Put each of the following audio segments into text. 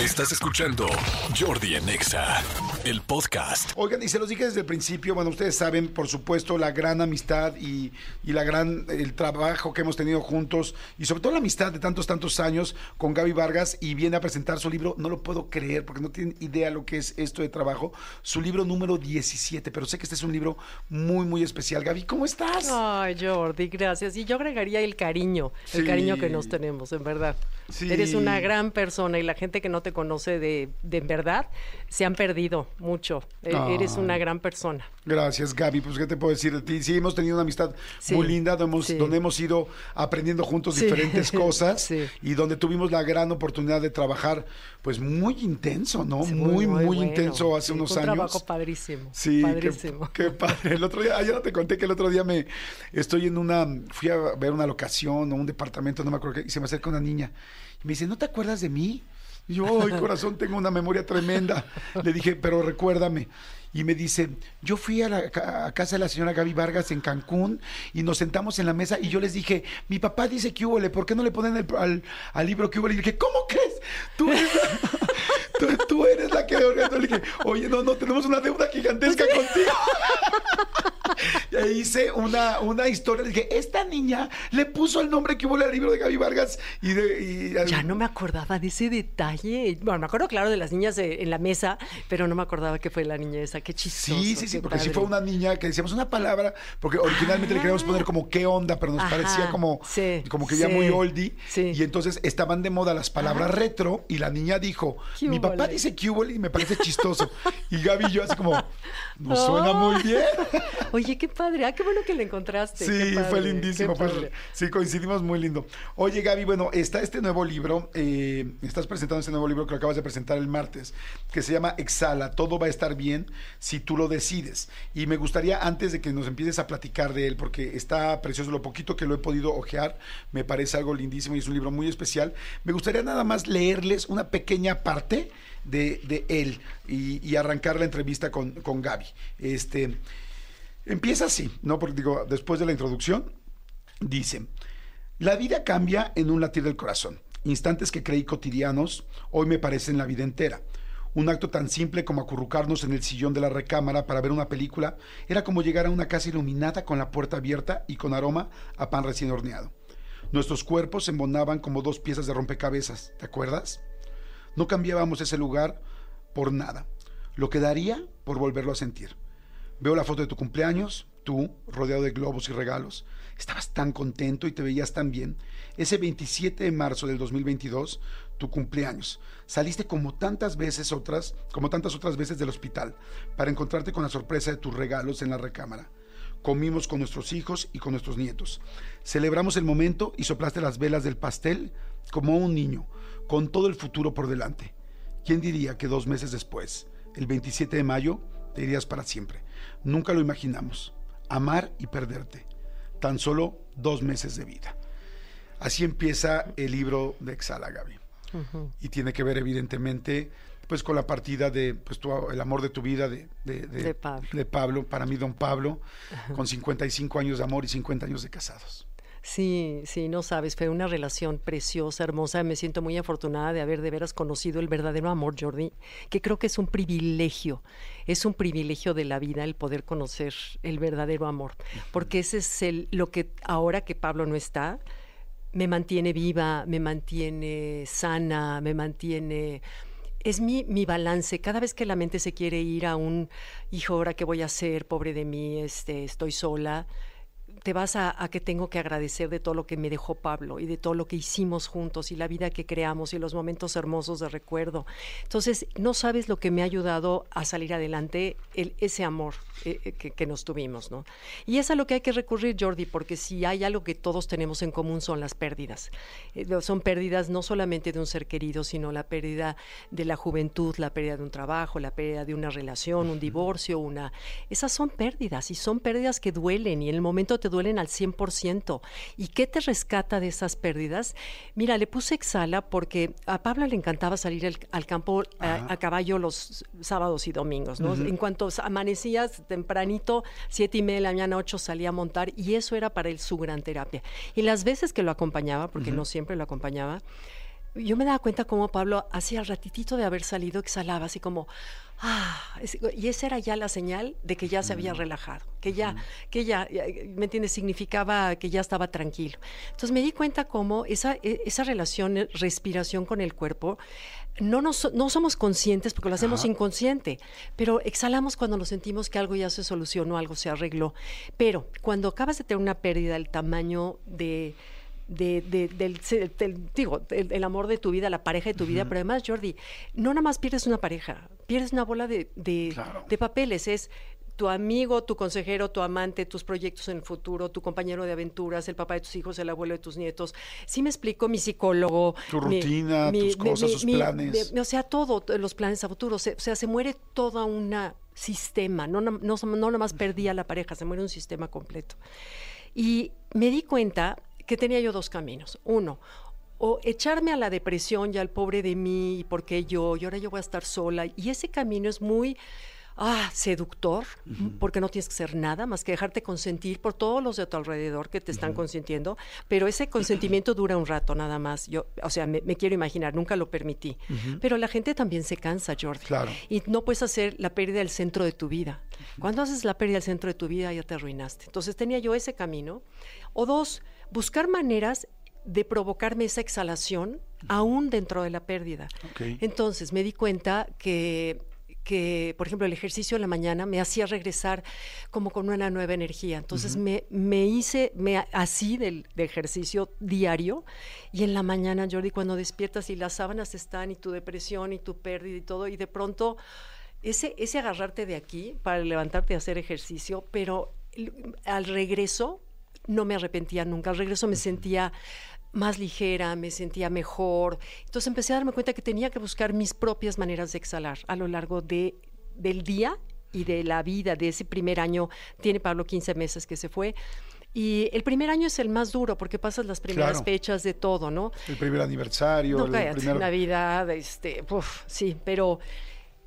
Estás escuchando Jordi en Exa, el podcast. Oigan, y se los dije desde el principio, bueno, ustedes saben, por supuesto, la gran amistad y, y la gran, el trabajo que hemos tenido juntos y sobre todo la amistad de tantos, tantos años con Gaby Vargas y viene a presentar su libro, no lo puedo creer porque no tienen idea lo que es esto de trabajo, su libro número 17, pero sé que este es un libro muy, muy especial. Gaby, ¿cómo estás? Ay, Jordi, gracias. Y yo agregaría el cariño, el Sí. cariño que nos tenemos, en verdad. Sí. Eres una gran persona y la gente que no te conoce de, de verdad se han perdido mucho. E- Ah. Eres una gran persona. Gracias, Gaby. Pues, ¿qué te puedo decir de ti? Sí, hemos tenido una amistad Sí, muy linda, donde hemos, sí. donde hemos ido aprendiendo juntos Sí, diferentes cosas y donde tuvimos la gran oportunidad de trabajar, pues muy intenso, ¿no? Muy, muy, bueno. intenso hace unos fue un años. trabajo padrísimo. Sí, padrísimo. qué padre. El otro día, ayer no te conté que el otro día me estoy en una, fui a ver una locación o un departamento, no me acuerdo qué, y se me acerca una niña y me dice, ¿no te acuerdas de mí? Y yo, ay, corazón, tengo una memoria tremenda. Le dije, pero recuérdame. Y me dice, yo fui a la a casa de la señora Gaby Vargas en Cancún y nos sentamos en la mesa y yo les dije, mi papá dice que hubo, ¿por qué no le ponen el- al, al libro que hubo? Y dije, ¿cómo crees? Tú eres tú, tú eres la que organizó. Le dije, oye, no, no, tenemos una deuda gigantesca contigo. Y ahí hice una, una historia. Le dije, esta niña le puso el nombre que hubo al libro de Gaby Vargas y de... y- Ya no me acordaba de ese detalle. Bueno, me acuerdo, claro, de las niñas de- en la mesa, pero no me acordaba que fue la niña esa. Qué chistoso. Sí, sí, sí, porque sí padre. fue una niña que decíamos una palabra, porque originalmente le queríamos poner como qué onda, pero nos Ajá, parecía como, sí, como que ya sí, muy oldie. sí. Y entonces estaban de moda las palabras retro y la niña dijo, ¿Qué mi papá dice que hubo y me parece chistoso. Y Gaby y yo así como, nos suena muy bien. Oye, qué padre. Ah, qué bueno que la encontraste. Sí, padre, fue lindísimo. pues, sí, coincidimos muy lindo. Oye, Gaby, bueno, está este nuevo libro, eh, estás presentando este nuevo libro que lo acabas de presentar el martes, que se llama Exhala, todo va a estar bien si tú lo decides. Y me gustaría, antes de que nos empieces a platicar de él, porque está precioso, lo poquito que lo he podido ojear, me parece algo lindísimo y es un libro muy especial, me gustaría nada más leerles una pequeña parte de, él y, y arrancar la entrevista con, con Gaby. Este... Empieza así, ¿no? Porque digo, después de la introducción, dice, la vida cambia en un latir del corazón. Instantes que creí cotidianos, hoy me parecen la vida entera. Un acto tan simple como acurrucarnos en el sillón de la recámara para ver una película era como llegar a una casa iluminada con la puerta abierta y con aroma a pan recién horneado. Nuestros cuerpos se embonaban como dos piezas de rompecabezas, ¿te acuerdas? No cambiábamos ese lugar por nada. Lo que daría por volverlo a sentir. Veo la foto de tu cumpleaños, tú, rodeado de globos y regalos. Estabas tan contento y te veías tan bien. Ese 27 de marzo del 2022, tu cumpleaños. Saliste como tantas veces otras, como tantas otras veces del hospital, para encontrarte con la sorpresa de tus regalos en la recámara. Comimos con nuestros hijos y con nuestros nietos. Celebramos el momento y soplaste las velas del pastel como un niño, con todo el futuro por delante. ¿Quién diría que dos meses después, el 27 de mayo, te irías para siempre? Nunca lo imaginamos. Amar y perderte. Tan solo dos meses de vida. Así empieza el libro de Exhala, Gaby. Y tiene que ver, evidentemente, pues con la partida de pues, tu- el amor de tu vida de, de- de- De Pablo. de Pablo, para mí don Pablo, con 55 años de amor y 50 años de casados. Sí, sí, no sabes, fue una relación preciosa, hermosa. Me siento muy afortunada de haber de veras conocido el verdadero amor, Jordi, que creo que es un privilegio, es un privilegio de la vida el poder conocer el verdadero amor, porque ese es el, lo que ahora que Pablo no está, me mantiene viva, me mantiene sana, me mantiene... Es mi, mi balance. Cada vez que la mente se quiere ir a un, hijo, ahora qué voy a hacer, pobre de mí, este, estoy sola, te vas a, a que tengo que agradecer de todo lo que me dejó Pablo y de todo lo que hicimos juntos y la vida que creamos y los momentos hermosos de recuerdo. Entonces, no sabes lo que me ha ayudado a salir adelante el, ese amor eh, eh, que, que nos tuvimos, ¿no? Y es a lo que hay que recurrir, Jordi, porque si hay algo que todos tenemos en común son las pérdidas. Eh, son pérdidas no solamente de un ser querido, sino la pérdida de la juventud, la pérdida de un trabajo, la pérdida de una relación, un divorcio, una... Esas son pérdidas y son pérdidas que duelen y en el momento te duelen al 100%. ¿Y qué te rescata de esas pérdidas? Mira, le puse Exhala porque a Pablo le encantaba salir al, al campo a, a caballo los sábados y domingos, ¿no? En cuanto amanecías tempranito, siete y media de la mañana, ocho, salía a montar y eso era para él su gran terapia. Y las veces que lo acompañaba, porque no siempre lo acompañaba, yo me daba cuenta como Pablo hacía ratitito de haber salido exhalaba así como ah y esa era ya la señal de que ya se había relajado que ya que ya me entiendes significaba que ya estaba tranquilo. Entonces me di cuenta cómo esa e, esa relación eh, respiración con el cuerpo no, nos, no somos conscientes porque lo hacemos inconsciente, pero exhalamos cuando nos sentimos que algo ya se solucionó, algo se arregló. Pero cuando acabas de tener una pérdida del tamaño de, de, del, digo, el, amor de tu vida, la pareja de tu vida, pero además, Jordi, no nada más pierdes una pareja, pierdes una bola de, de papeles, es tu amigo, tu consejero, tu amante, tus proyectos en el futuro, tu compañero de aventuras, el papá de tus hijos, el abuelo de tus nietos. Sí me explico, mi psicólogo. Tu rutina, tus cosas, tus planes. o sea, todo, los planes a futuro. o sea, se muere toda una sistema. No, no, no, no nada más perdía la pareja, se muere un sistema completo. Y me di cuenta que tenía yo dos caminos. Uno, o echarme a la depresión y al pobre de mí, y por qué yo, y ahora yo voy a estar sola. Y ese camino es muy ah, seductor, porque no tienes que hacer nada más que dejarte consentir por todos los de tu alrededor que te están consintiendo, pero ese consentimiento dura un rato nada más. Yo, o sea, me, quiero imaginar, nunca lo permití. Pero la gente también se cansa, Jordi. Claro. Y no puedes hacer la pérdida del centro de tu vida. Cuando haces la pérdida del centro de tu vida, ya te arruinaste. Entonces tenía yo ese camino. O dos, buscar maneras de provocarme esa exhalación aún dentro de la pérdida. Entonces me di cuenta que que, por ejemplo, el ejercicio de la mañana me hacía regresar como con una nueva energía. Entonces me, me, hice me, así del, ejercicio diario y en la mañana, Jordi, cuando despiertas y las sábanas están y tu depresión y tu pérdida y todo, y de pronto ese, ese agarrarte de aquí para levantarte a hacer ejercicio, pero al regreso no me arrepentía nunca, al regreso me sentía más ligera, me sentía mejor. Entonces empecé a darme cuenta que tenía que buscar mis propias maneras de exhalar a lo largo de, del día y de la vida de ese primer año. Tiene Pablo 15 meses que se fue. Y el primer año es el más duro porque pasas las primeras fechas de todo, ¿no? El primer aniversario, no, el primer... Navidad, este, sí, pero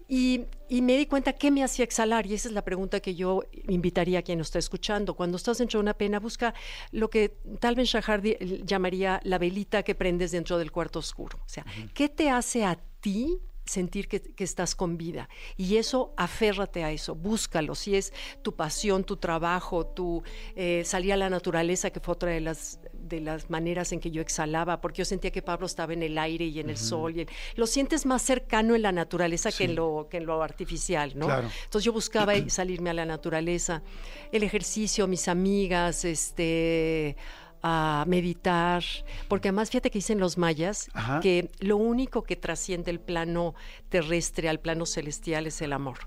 y, me di cuenta qué me hacía exhalar, y esa es la pregunta que yo invitaría a quien nos está escuchando. Cuando estás dentro de una pena, busca lo que tal vez Shahar llamaría la velita que prendes dentro del cuarto oscuro. O sea, ¿qué te hace a ti sentir que, estás con vida. Y eso, aférrate a eso, búscalo. Si es tu pasión, tu trabajo, tu eh, salir a la naturaleza, que fue otra de las, de las maneras en que yo exhalaba, porque yo sentía que Pablo estaba en el aire y en el sol. Y lo sientes más cercano en la naturaleza que, en lo, que en lo artificial, ¿no? Entonces yo buscaba salirme a la naturaleza. El ejercicio, mis amigas, este a meditar, porque además fíjate que dicen los mayas que lo único que trasciende el plano terrestre al plano celestial es el amor.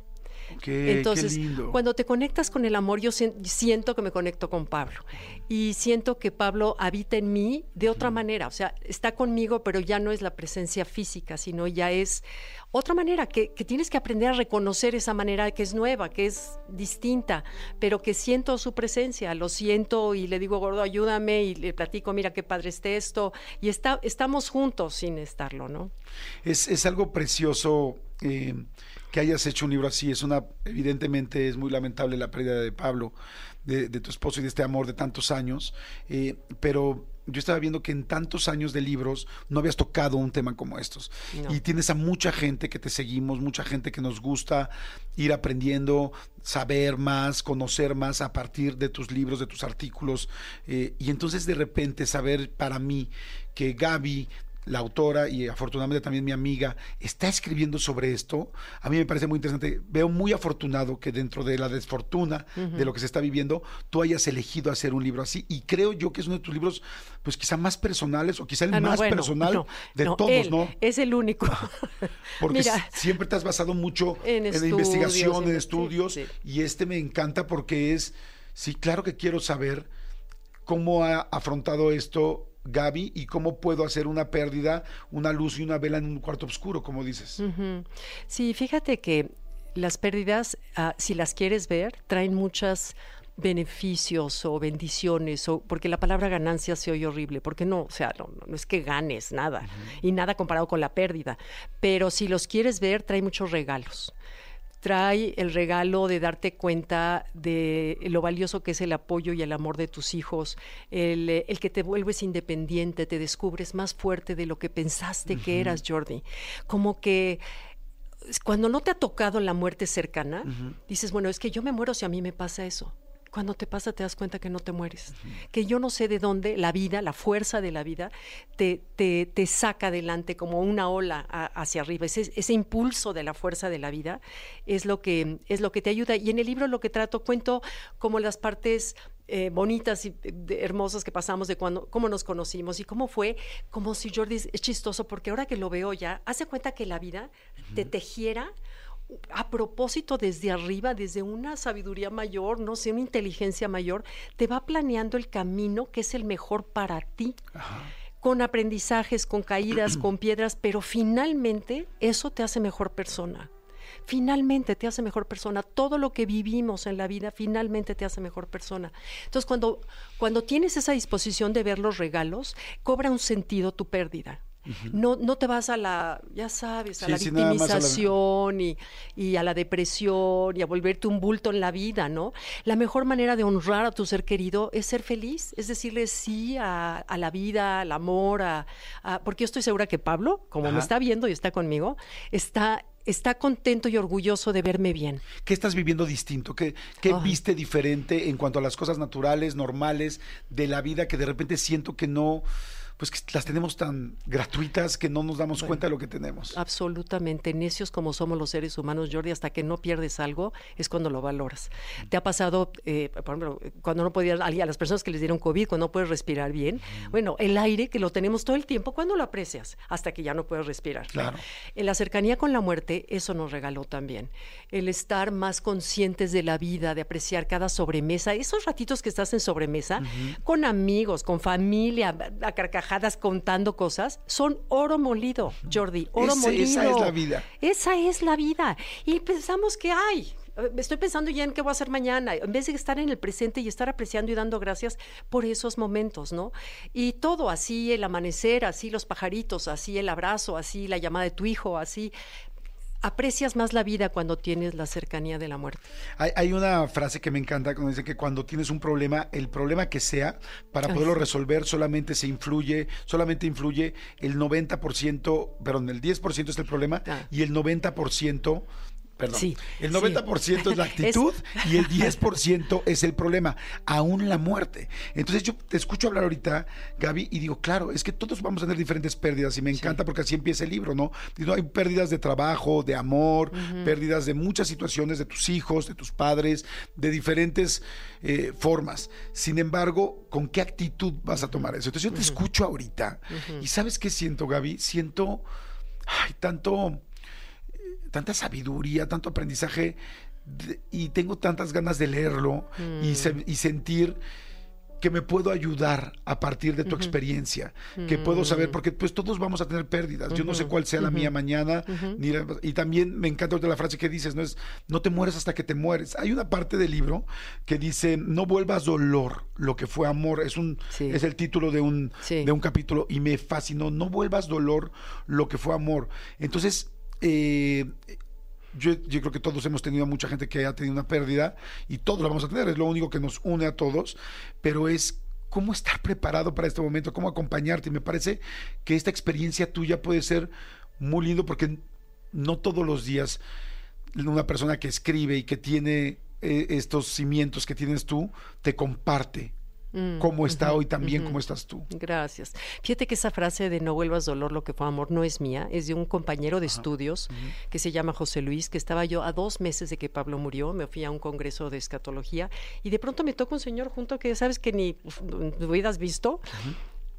Entonces, cuando te conectas con el amor, yo siento que me conecto con Pablo. Y siento que Pablo habita en mí de otra manera. O sea, está conmigo, pero ya no es la presencia física, sino ya es otra manera, que, tienes que aprender a reconocer esa manera que es nueva, que es distinta, pero que siento su presencia, lo siento y le digo, gordo, ayúdame y le platico, mira qué padre esté esto, y está, estamos juntos sin estarlo, ¿no? Es, algo precioso. Eh, que hayas hecho un libro así. Es una, evidentemente es muy lamentable la pérdida de Pablo, de, tu esposo y de este amor de tantos años, eh, pero yo estaba viendo que en tantos años de libros no habías tocado un tema como estos. Y tienes a mucha gente que te seguimos, mucha gente que nos gusta ir aprendiendo, saber más, conocer más a partir de tus libros, de tus artículos. Eh, y entonces de repente saber para mí que Gaby la autora y afortunadamente también mi amiga, está escribiendo sobre esto. A mí me parece muy interesante. Veo muy afortunado que dentro de la desfortuna de lo que se está viviendo, tú hayas elegido hacer un libro así. Y creo yo que es uno de tus libros, pues quizá más personales o quizá el ah, más personal de todos, ¿no? Es el único. porque siempre te has basado mucho en, investigación, en estudios. Y este me encanta porque es, sí, claro que quiero saber cómo ha afrontado esto Gaby, y cómo puedo hacer una pérdida, una luz y una vela en un cuarto oscuro, como dices. Sí, fíjate que las pérdidas, ah, si las quieres ver, traen muchos beneficios o bendiciones, o porque la palabra ganancia se oye horrible, porque no, o sea, no, no es que ganes nada, y nada comparado con la pérdida, pero si los quieres ver, trae muchos regalos trae el regalo de darte cuenta de lo valioso que es el apoyo y el amor de tus hijos, el, eh, el que te vuelves independiente, te descubres más fuerte de lo que pensaste que eras, Jordi. Como que cuando no te ha tocado la muerte cercana, dices, bueno, es que yo me muero si a mí me pasa eso. Cuando te pasa te das cuenta que no te mueres, que yo no sé de dónde la vida, la fuerza de la vida, te, te, te saca adelante como una ola hacia arriba. Ese, ese, impulso de la fuerza de la vida es lo, que, es lo que te ayuda. Y en el libro lo que trato, cuento como las partes eh, bonitas y hermosas que pasamos de cuando, cómo nos conocimos y cómo fue, como si Jordi es chistoso, porque ahora que lo veo ya, hace cuenta que la vida te tejiera a propósito desde arriba, desde una sabiduría mayor, no sé, una inteligencia mayor, te va planeando el camino que es el mejor para ti. Con aprendizajes, con caídas, con piedras, pero finalmente eso te hace mejor persona. Finalmente te hace mejor persona. Todo lo que vivimos en la vida finalmente te hace mejor persona. Entonces, cuando, cuando tienes esa disposición de ver los regalos, cobra un sentido tu pérdida no, no te vas a la, ya sabes, a la victimización Y, y, a la depresión y a volverte un bulto en la vida, ¿no? La mejor manera de honrar a tu ser querido es ser feliz, es decirle sí a, la vida, al amor, a, porque yo estoy segura que Pablo, como me está viendo y está conmigo, está está contento y orgulloso de verme bien. ¿Qué estás viviendo distinto? ¿Qué, qué viste diferente en cuanto a las cosas naturales, normales de la vida que de repente siento que no pues que las tenemos tan gratuitas que no nos damos cuenta de lo que tenemos. Absolutamente, necios como somos los seres humanos, Jordi, hasta que no pierdes algo es cuando lo valoras. ¿Te ha pasado, eh, por ejemplo, cuando no podías, a las personas que les dieron COVID, cuando no puedes respirar bien? Bueno, el aire que lo tenemos todo el tiempo, ¿cuándo lo aprecias? Hasta que ya no puedes respirar. Claro. En la cercanía con la muerte, eso nos regaló también. El estar más conscientes de la vida, de apreciar cada sobremesa, esos ratitos que estás en sobremesa, con amigos, con familia, a carcajadas contando cosas, son oro molido, Jordi, oro molido. Esa es la vida. Esa es la vida. Y pensamos que hay, estoy pensando ya en qué voy a hacer mañana, en vez de estar en el presente y estar apreciando y dando gracias por esos momentos, ¿no? Y todo así, el amanecer, así los pajaritos, así el abrazo, así la llamada de tu hijo, así aprecias más la vida cuando tienes la cercanía de la muerte. Hay, una frase que me encanta cuando dice que cuando tienes un problema, el problema que sea, para poderlo resolver solamente se influye, solamente influye el 90%, perdón, el 10% es el problema ah. y el 90% Perdón. el 90% es la actitud y el 10% es el problema, aún la muerte. Entonces yo te escucho hablar ahorita, Gaby, y digo, claro, es que todos vamos a tener diferentes pérdidas y me encanta porque así empieza el libro, ¿no? hay pérdidas de trabajo, de amor, pérdidas de muchas situaciones, de tus hijos, de tus padres, de diferentes eh, formas. Sin embargo, ¿con qué actitud vas a tomar eso? Entonces yo te escucho ahorita y ¿sabes qué siento, Gaby? Siento, ay, tanto tanta sabiduría, tanto aprendizaje y tengo tantas ganas de leerlo y, mm. y, sentir que me puedo ayudar a partir de tu experiencia, que puedo saber, mm. porque pues todos vamos a tener pérdidas, yo no sé cuál sea la mía mañana, y también me encanta la frase que dices, no es, no te mueres hasta que te mueres. Hay una parte del libro que dice, no vuelvas dolor, lo que fue amor, es, un, es el título de un, de un capítulo, y me fascinó, no vuelvas dolor, lo que fue amor. Entonces, eh, yo, creo que todos hemos tenido mucha gente que ha tenido una pérdida y todos lo vamos a tener, es lo único que nos une a todos, pero es cómo estar preparado para este momento, cómo acompañarte. Y me parece que esta experiencia tuya puede ser muy lindo porque no todos los días una persona que escribe y que tiene eh, estos cimientos que tienes tú te comparte Mm, cómo está hoy también, cómo estás tú. Gracias. Fíjate que esa frase de no vuelvas dolor, lo que fue amor, no es mía, es de un compañero de estudios que se llama José Luis, que estaba yo a dos meses de que Pablo murió, me fui a un congreso de escatología y de pronto me toca un señor junto que sabes que ni hubieras visto.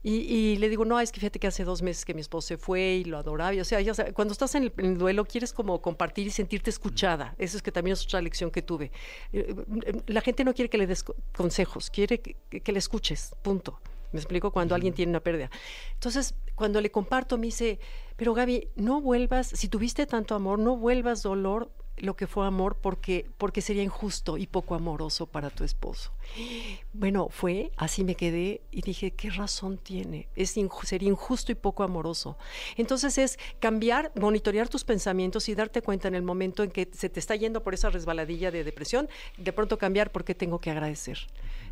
Y, le digo, no, es que fíjate que hace dos meses que mi esposo se fue y lo adoraba. o sea, ya cuando estás en el, duelo quieres como compartir y sentirte escuchada. Eso es que también es otra lección que tuve. Eh, eh, la gente no quiere que le des consejos, quiere que, le escuches, punto. Me explico cuando alguien tiene una pérdida. Entonces, cuando le comparto, me dice, pero Gaby, no vuelvas, si tuviste tanto amor, no vuelvas dolor lo que fue amor porque, porque sería injusto y poco amoroso para tu esposo. Bueno, fue, así me quedé y dije, ¿qué razón tiene? Es sería injusto y poco amoroso. Entonces es cambiar, monitorear tus pensamientos y darte cuenta en el momento en que se te está yendo por esa resbaladilla de depresión, de pronto cambiar porque tengo que agradecer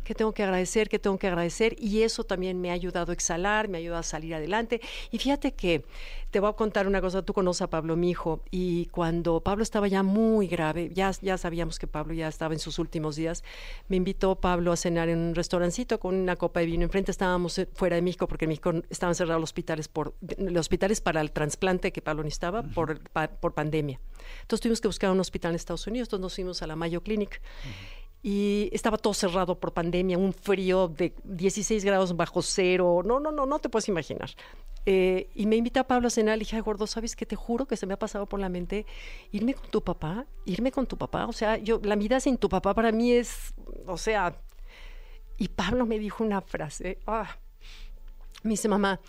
que tengo que agradecer, que tengo que agradecer, y eso también me ha ayudado a exhalar, me ha ayudado a salir adelante. Y fíjate que te voy a contar una cosa, tú conoces a Pablo, mi hijo, y cuando Pablo estaba ya muy grave, ya, ya sabíamos que Pablo ya estaba en sus últimos días, me invitó Pablo a cenar en un restaurancito con una copa de vino. Enfrente estábamos eh, fuera de México, porque en México estaban cerrados los hospitales, por, los hospitales para el trasplante que Pablo necesitaba por, por pandemia. Entonces tuvimos que buscar un hospital en Estados Unidos, entonces nos fuimos a la Mayo Clinic y estaba todo cerrado por pandemia, un frío de 16 grados bajo cero, no, no, no, no te puedes imaginar. Eh, y me invita a Pablo a cenar, le dije, gordo, ¿sabes qué? Te juro que se me ha pasado por la mente irme con tu papá, irme con tu papá, o sea, yo, la vida sin tu papá para mí es, o sea, y Pablo me dijo una frase, ah, me dice, mamá,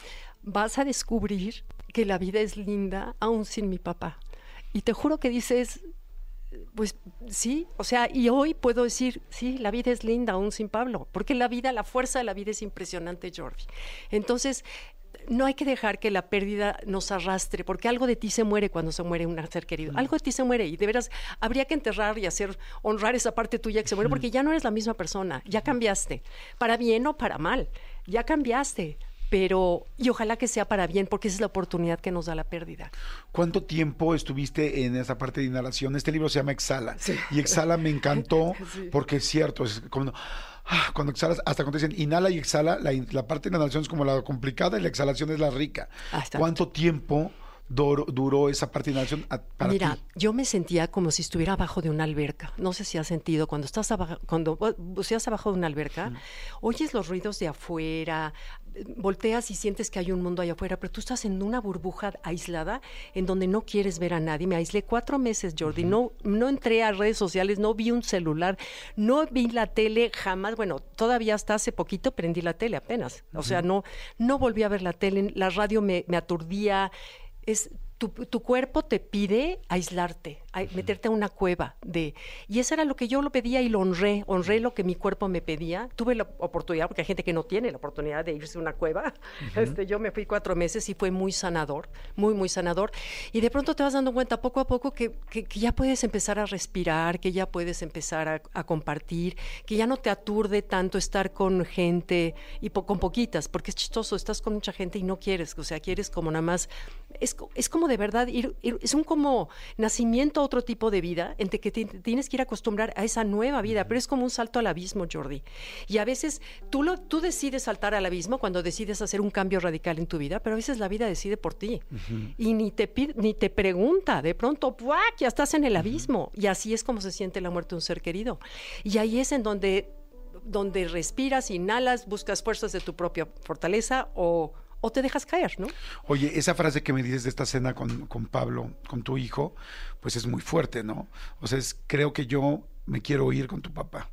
vas a descubrir que la vida es linda aún sin mi papá. Y te juro que dices, pues sí, o sea, y hoy puedo decir, sí, la vida es linda aún sin Pablo, porque la vida, la fuerza de la vida es impresionante, Jordi. Entonces, no hay que dejar que la pérdida nos arrastre, porque algo de ti se muere cuando se muere un ser querido. Algo de ti se muere y de veras habría que enterrar y hacer honrar esa parte tuya que se muere, porque ya no eres la misma persona, ya cambiaste, para bien o para mal, ya cambiaste pero y ojalá que sea para bien, porque esa es la oportunidad que nos da la pérdida. ¿Cuánto tiempo estuviste en esa parte de inhalación? Este libro se llama Exhala. Y Exhala me encantó porque es cierto, es como ah, cuando exhalas, hasta cuando dicen inhala y exhala, la, parte de inhalación es como la complicada y la exhalación es la rica. Ah, ¿Cuánto tiempo duró, esa de para Mira, yo me sentía como si estuviera abajo de una alberca. No sé si has sentido cuando estás abajo, cuando buceas abajo de una alberca, oyes los ruidos de afuera, volteas y sientes que hay un mundo allá afuera, pero tú estás en una burbuja aislada en donde no quieres ver a nadie. Me aislé cuatro meses, Jordi. No, no entré a redes sociales, no vi un celular, no vi la tele jamás. Bueno, todavía hasta hace poquito prendí la tele apenas. O sea, no, no volví a ver la tele. La radio me, me aturdía es tu, tu, cuerpo te pide aislarte, meterte a una cueva de y eso era lo que yo lo pedía y lo honré, honré lo que mi cuerpo me pedía. Tuve la oportunidad porque hay gente que no tiene la oportunidad de irse a una cueva. Este, yo me fui cuatro meses y fue muy sanador, muy muy sanador. Y de pronto te vas dando cuenta poco a poco que, que, ya puedes empezar a respirar, que ya puedes empezar a, a, compartir, que ya no te aturde tanto estar con gente y con poquitas, porque es chistoso, estás con mucha gente y no quieres, o sea, quieres como nada más es, es como de verdad, ir, es un como nacimiento a otro tipo de vida, en que te, tienes que ir a acostumbrar a esa nueva vida, pero es como un salto al abismo, Jordi. Y a veces tú, lo, tú decides saltar al abismo cuando decides hacer un cambio radical en tu vida, pero a veces la vida decide por ti. Y ni te, ni te pregunta, de pronto, ya estás en el abismo. Y así es como se siente la muerte de un ser querido. Y ahí es en donde donde respiras, inhalas, buscas fuerzas de tu propia fortaleza o, o te dejas caer, ¿no? Oye, esa frase que me dices de esta cena con, con Pablo, con tu hijo, pues es muy fuerte, ¿no? O sea, es, creo que yo me quiero ir con tu papá.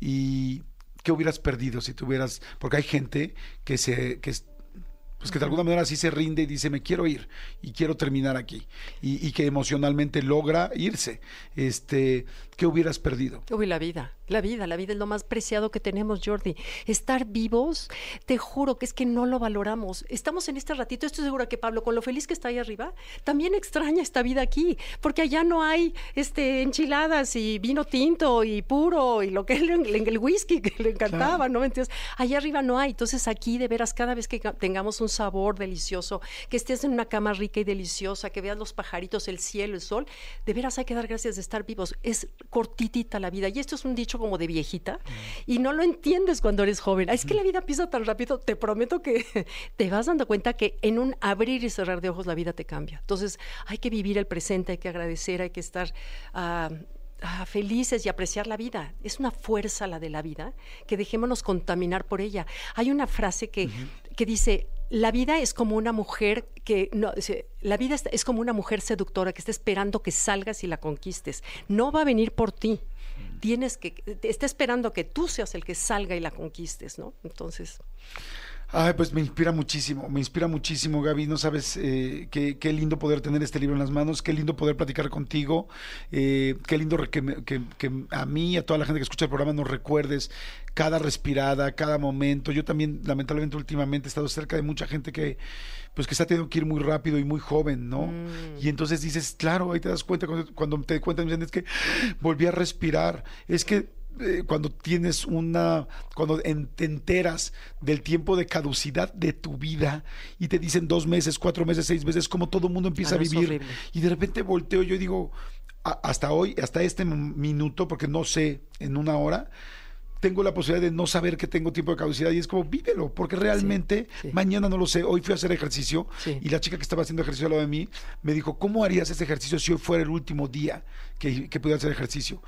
Y ¿qué hubieras perdido si tuvieras, porque hay gente que se, que pues que de alguna manera sí se rinde y dice me quiero ir y quiero terminar aquí y, y que emocionalmente logra irse. Este, ¿qué hubieras perdido? Uy, la vida. La vida, la vida es lo más preciado que tenemos, Jordi. Estar vivos, te juro que es que no lo valoramos. Estamos en este ratito, estoy segura que Pablo, con lo feliz que está ahí arriba, también extraña esta vida aquí, porque allá no hay este, enchiladas y vino tinto y puro y lo que es el, whisky que le encantaba, ¿no? Entonces, allá arriba no hay. Entonces, aquí de veras, cada vez que tengamos un sabor delicioso, que estés en una cama rica y deliciosa, que veas los pajaritos, el cielo, el sol, de veras hay que dar gracias de estar vivos. Es cortitita la vida. Y esto es un dicho como de viejita y no lo entiendes cuando eres joven. Es que la vida pisa tan rápido, te prometo que te vas dando cuenta que en un abrir y cerrar de ojos la vida te cambia. Entonces hay que vivir el presente, hay que agradecer, hay que estar... Ah, ah, felices y apreciar la vida. Es una fuerza la de la vida, que dejémonos contaminar por ella. Hay una frase que, que dice, la vida es como una mujer que no, la vida es como una mujer seductora que está esperando que salgas y la conquistes. No va a venir por ti tienes que, está esperando que tú seas el que salga y la conquistes, ¿no? Entonces... Ay, pues me inspira muchísimo, me inspira muchísimo, Gaby. No sabes eh, qué, qué, lindo poder tener este libro en las manos, qué lindo poder platicar contigo, eh, qué lindo que, que, que, a mí y a toda la gente que escucha el programa nos recuerdes cada respirada, cada momento. Yo también, lamentablemente, últimamente he estado cerca de mucha gente que, pues, que se ha tenido que ir muy rápido y muy joven, ¿no? Mm. Y entonces dices, claro, ahí te das cuenta cuando, cuando te cuentan, es que volví a respirar, es que eh, cuando tienes una, cuando te enteras del tiempo de caducidad de tu vida y te dicen dos meses, cuatro meses, seis meses, como todo el mundo empieza a vivir. Y de repente volteo yo digo, hasta hoy, hasta este minuto, porque no sé, en una hora, tengo la posibilidad de no saber que tengo tiempo de caducidad y es como vívelo, porque realmente mañana no lo sé. Hoy fui a hacer ejercicio y la chica que estaba haciendo ejercicio al lado de mí me dijo, ¿cómo harías ese ejercicio si hoy fuera el último día que, que pudiera hacer ejercicio?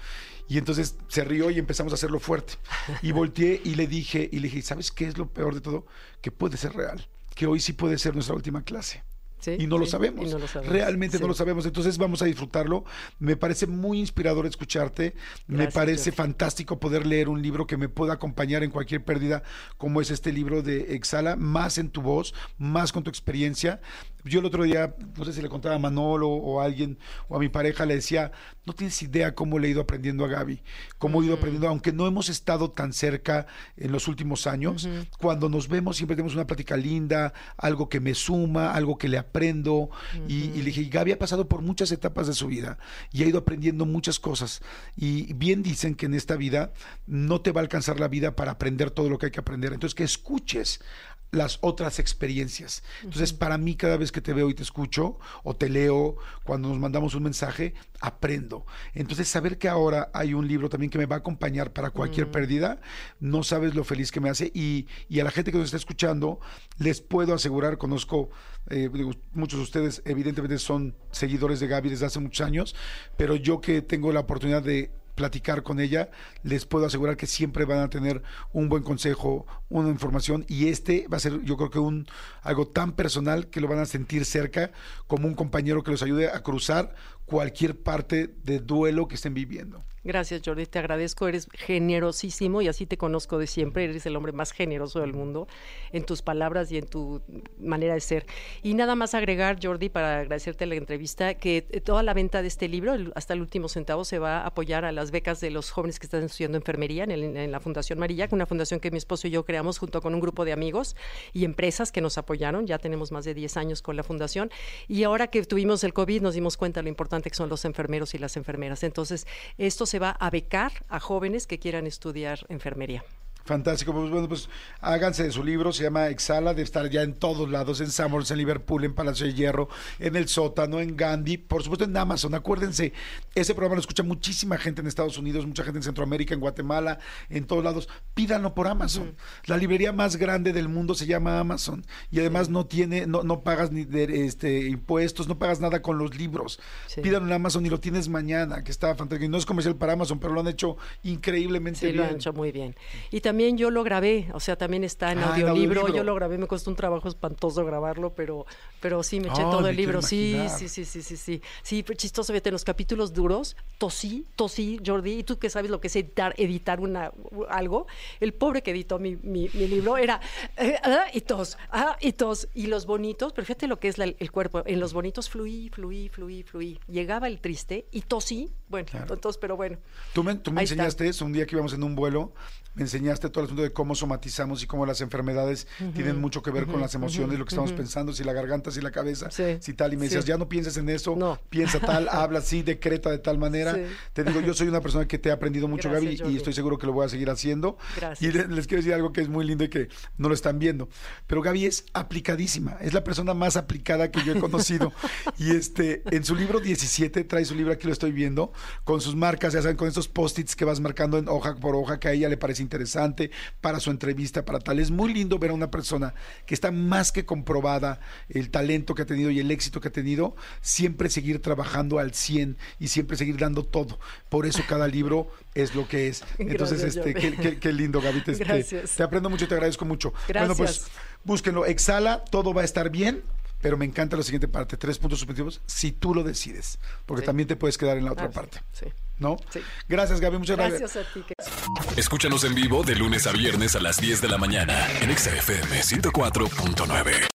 Y entonces se rió y empezamos a hacerlo fuerte. Y volteé y le dije, y le dije, ¿sabes qué es lo peor de todo? Que puede ser real, que hoy sí puede ser nuestra última clase y, no lo sabemos. Realmente no lo sabemos. Entonces vamos a disfrutarlo. Me parece muy inspirador escucharte. me parece fantástico poder leer un libro que me pueda acompañar en cualquier pérdida, como es este libro de Exhala, más en tu voz, más con tu experiencia. Yo el otro día, no sé si le contaba a Manolo o a alguien o a mi pareja, le decía, no tienes idea cómo le he ido aprendiendo a Gaby, cómo he ido aprendiendo, aunque no hemos estado tan cerca en los últimos años, cuando nos vemos siempre tenemos una plática linda, algo que me suma, algo que le aprendo. y, le dije, Gaby ha pasado por muchas etapas de su vida y ha ido aprendiendo muchas cosas. Y bien dicen que en esta vida no te va a alcanzar la vida para aprender todo lo que hay que aprender. Entonces, que escuches las otras experiencias. Entonces, para mí, cada vez que te veo y te escucho, o te leo, cuando nos mandamos un mensaje, aprendo. Entonces, saber que ahora hay un libro también que me va a acompañar para cualquier mm. pérdida, no sabes lo feliz que me hace. Y, y, a la gente que nos está escuchando, les puedo asegurar, conozco, eh, muchos de ustedes evidentemente son seguidores de Gaby desde hace muchos años, pero yo que tengo la oportunidad de platicar con ella, les puedo asegurar que siempre van a tener un buen consejo, una información y este va a ser yo creo que un algo tan personal que lo van a sentir cerca como un compañero que los ayude a cruzar cualquier parte de duelo que estén viviendo. Gracias, Jordi. Te agradezco. Eres generosísimo y así te conozco de siempre. Eres el hombre más generoso del mundo en tus palabras y en tu manera de ser. Y nada más agregar, Jordi, para agradecerte la entrevista, que toda la venta de este libro, hasta el último centavo, se va a apoyar a las becas de los jóvenes que están estudiando enfermería en, la Fundación Marillac, una fundación que mi esposo y yo creamos junto con un grupo de amigos y empresas que nos apoyaron. Ya tenemos más de 10 años con la fundación. Y ahora que tuvimos el COVID, nos dimos cuenta de lo importante que son los enfermeros y las enfermeras. Entonces, esto se va a becar a jóvenes que quieran estudiar enfermería. Fantástico, pues bueno, pues háganse de su libro, se llama Exhala, de estar ya en todos lados, en Summers, en Liverpool, en Palacio de Hierro, en El Sótano, en Gandhi, por supuesto en Amazon. Acuérdense, ese programa lo escucha muchísima gente en Estados Unidos, mucha gente en Centroamérica, en Guatemala, en todos lados. Pídanlo por Amazon. La librería más grande del mundo se llama Amazon y además no tiene, no, no pagas ni de, este, impuestos, no pagas nada con los libros. Pídanlo en Amazon y lo tienes mañana, que está fantástico. Y no es comercial para Amazon, pero lo han hecho increíblemente bien. Sí, lo han hecho muy bien. Y también también yo lo grabé, o sea, también está en ah, audiolibro, yo lo grabé, me costó un trabajo espantoso grabarlo, pero, pero sí, me eché todo el libro, sí, sí, sí, sí, sí, sí, sí, chistoso, fíjate, en los capítulos duros, tosí, tosí, Jordi, y tú que sabes lo que es editar, editar una, algo, el pobre que editó mi, mi, libro era, eh, ah, y tos, ah, y tos, y los bonitos, pero fíjate lo que es el cuerpo, en los bonitos fluí, fluí, fluí, fluí, llegaba el triste y tosí, bueno, entonces, pero bueno. Tú me, tú me enseñaste eso un día que íbamos en un vuelo, me enseñaste todo el asunto de cómo somatizamos y cómo las enfermedades tienen mucho que ver con las emociones, lo que estamos pensando, si la garganta, si la cabeza, si tal. Y me decías, ya no pienses en eso, piensa tal, habla así, decreta de tal manera. Te digo, yo soy una persona que te ha aprendido mucho, Gaby, y estoy seguro que lo voy a seguir haciendo. Y les, quiero decir algo que es muy lindo y que no lo están viendo. Pero Gaby es aplicadísima, es la persona más aplicada que yo he conocido. y este, en su libro 17, trae su libro, aquí lo estoy viendo, con sus marcas, ya saben, con estos post-its que vas marcando en hoja por hoja, que a ella le parece interesante para su entrevista, para tal. Es muy lindo ver a una persona que está más que comprobada el talento que ha tenido y el éxito que ha tenido, siempre seguir trabajando al 100 y siempre seguir dando todo. Por eso cada libro es lo que es. Entonces, este, qué, lindo, Gaby. Te, te, aprendo mucho, te agradezco mucho. Bueno, pues búsquenlo. Exhala, todo va a estar bien. Pero me encanta la siguiente parte, tres puntos suspensivos, si tú lo decides, porque también te puedes quedar en la otra ah, parte. Sí. ¿No? Sí. Gracias, Gaby, muchas gracias. Gracias a ti. Escúchanos en vivo de lunes a viernes a las 10 de la mañana en XFM 104.9.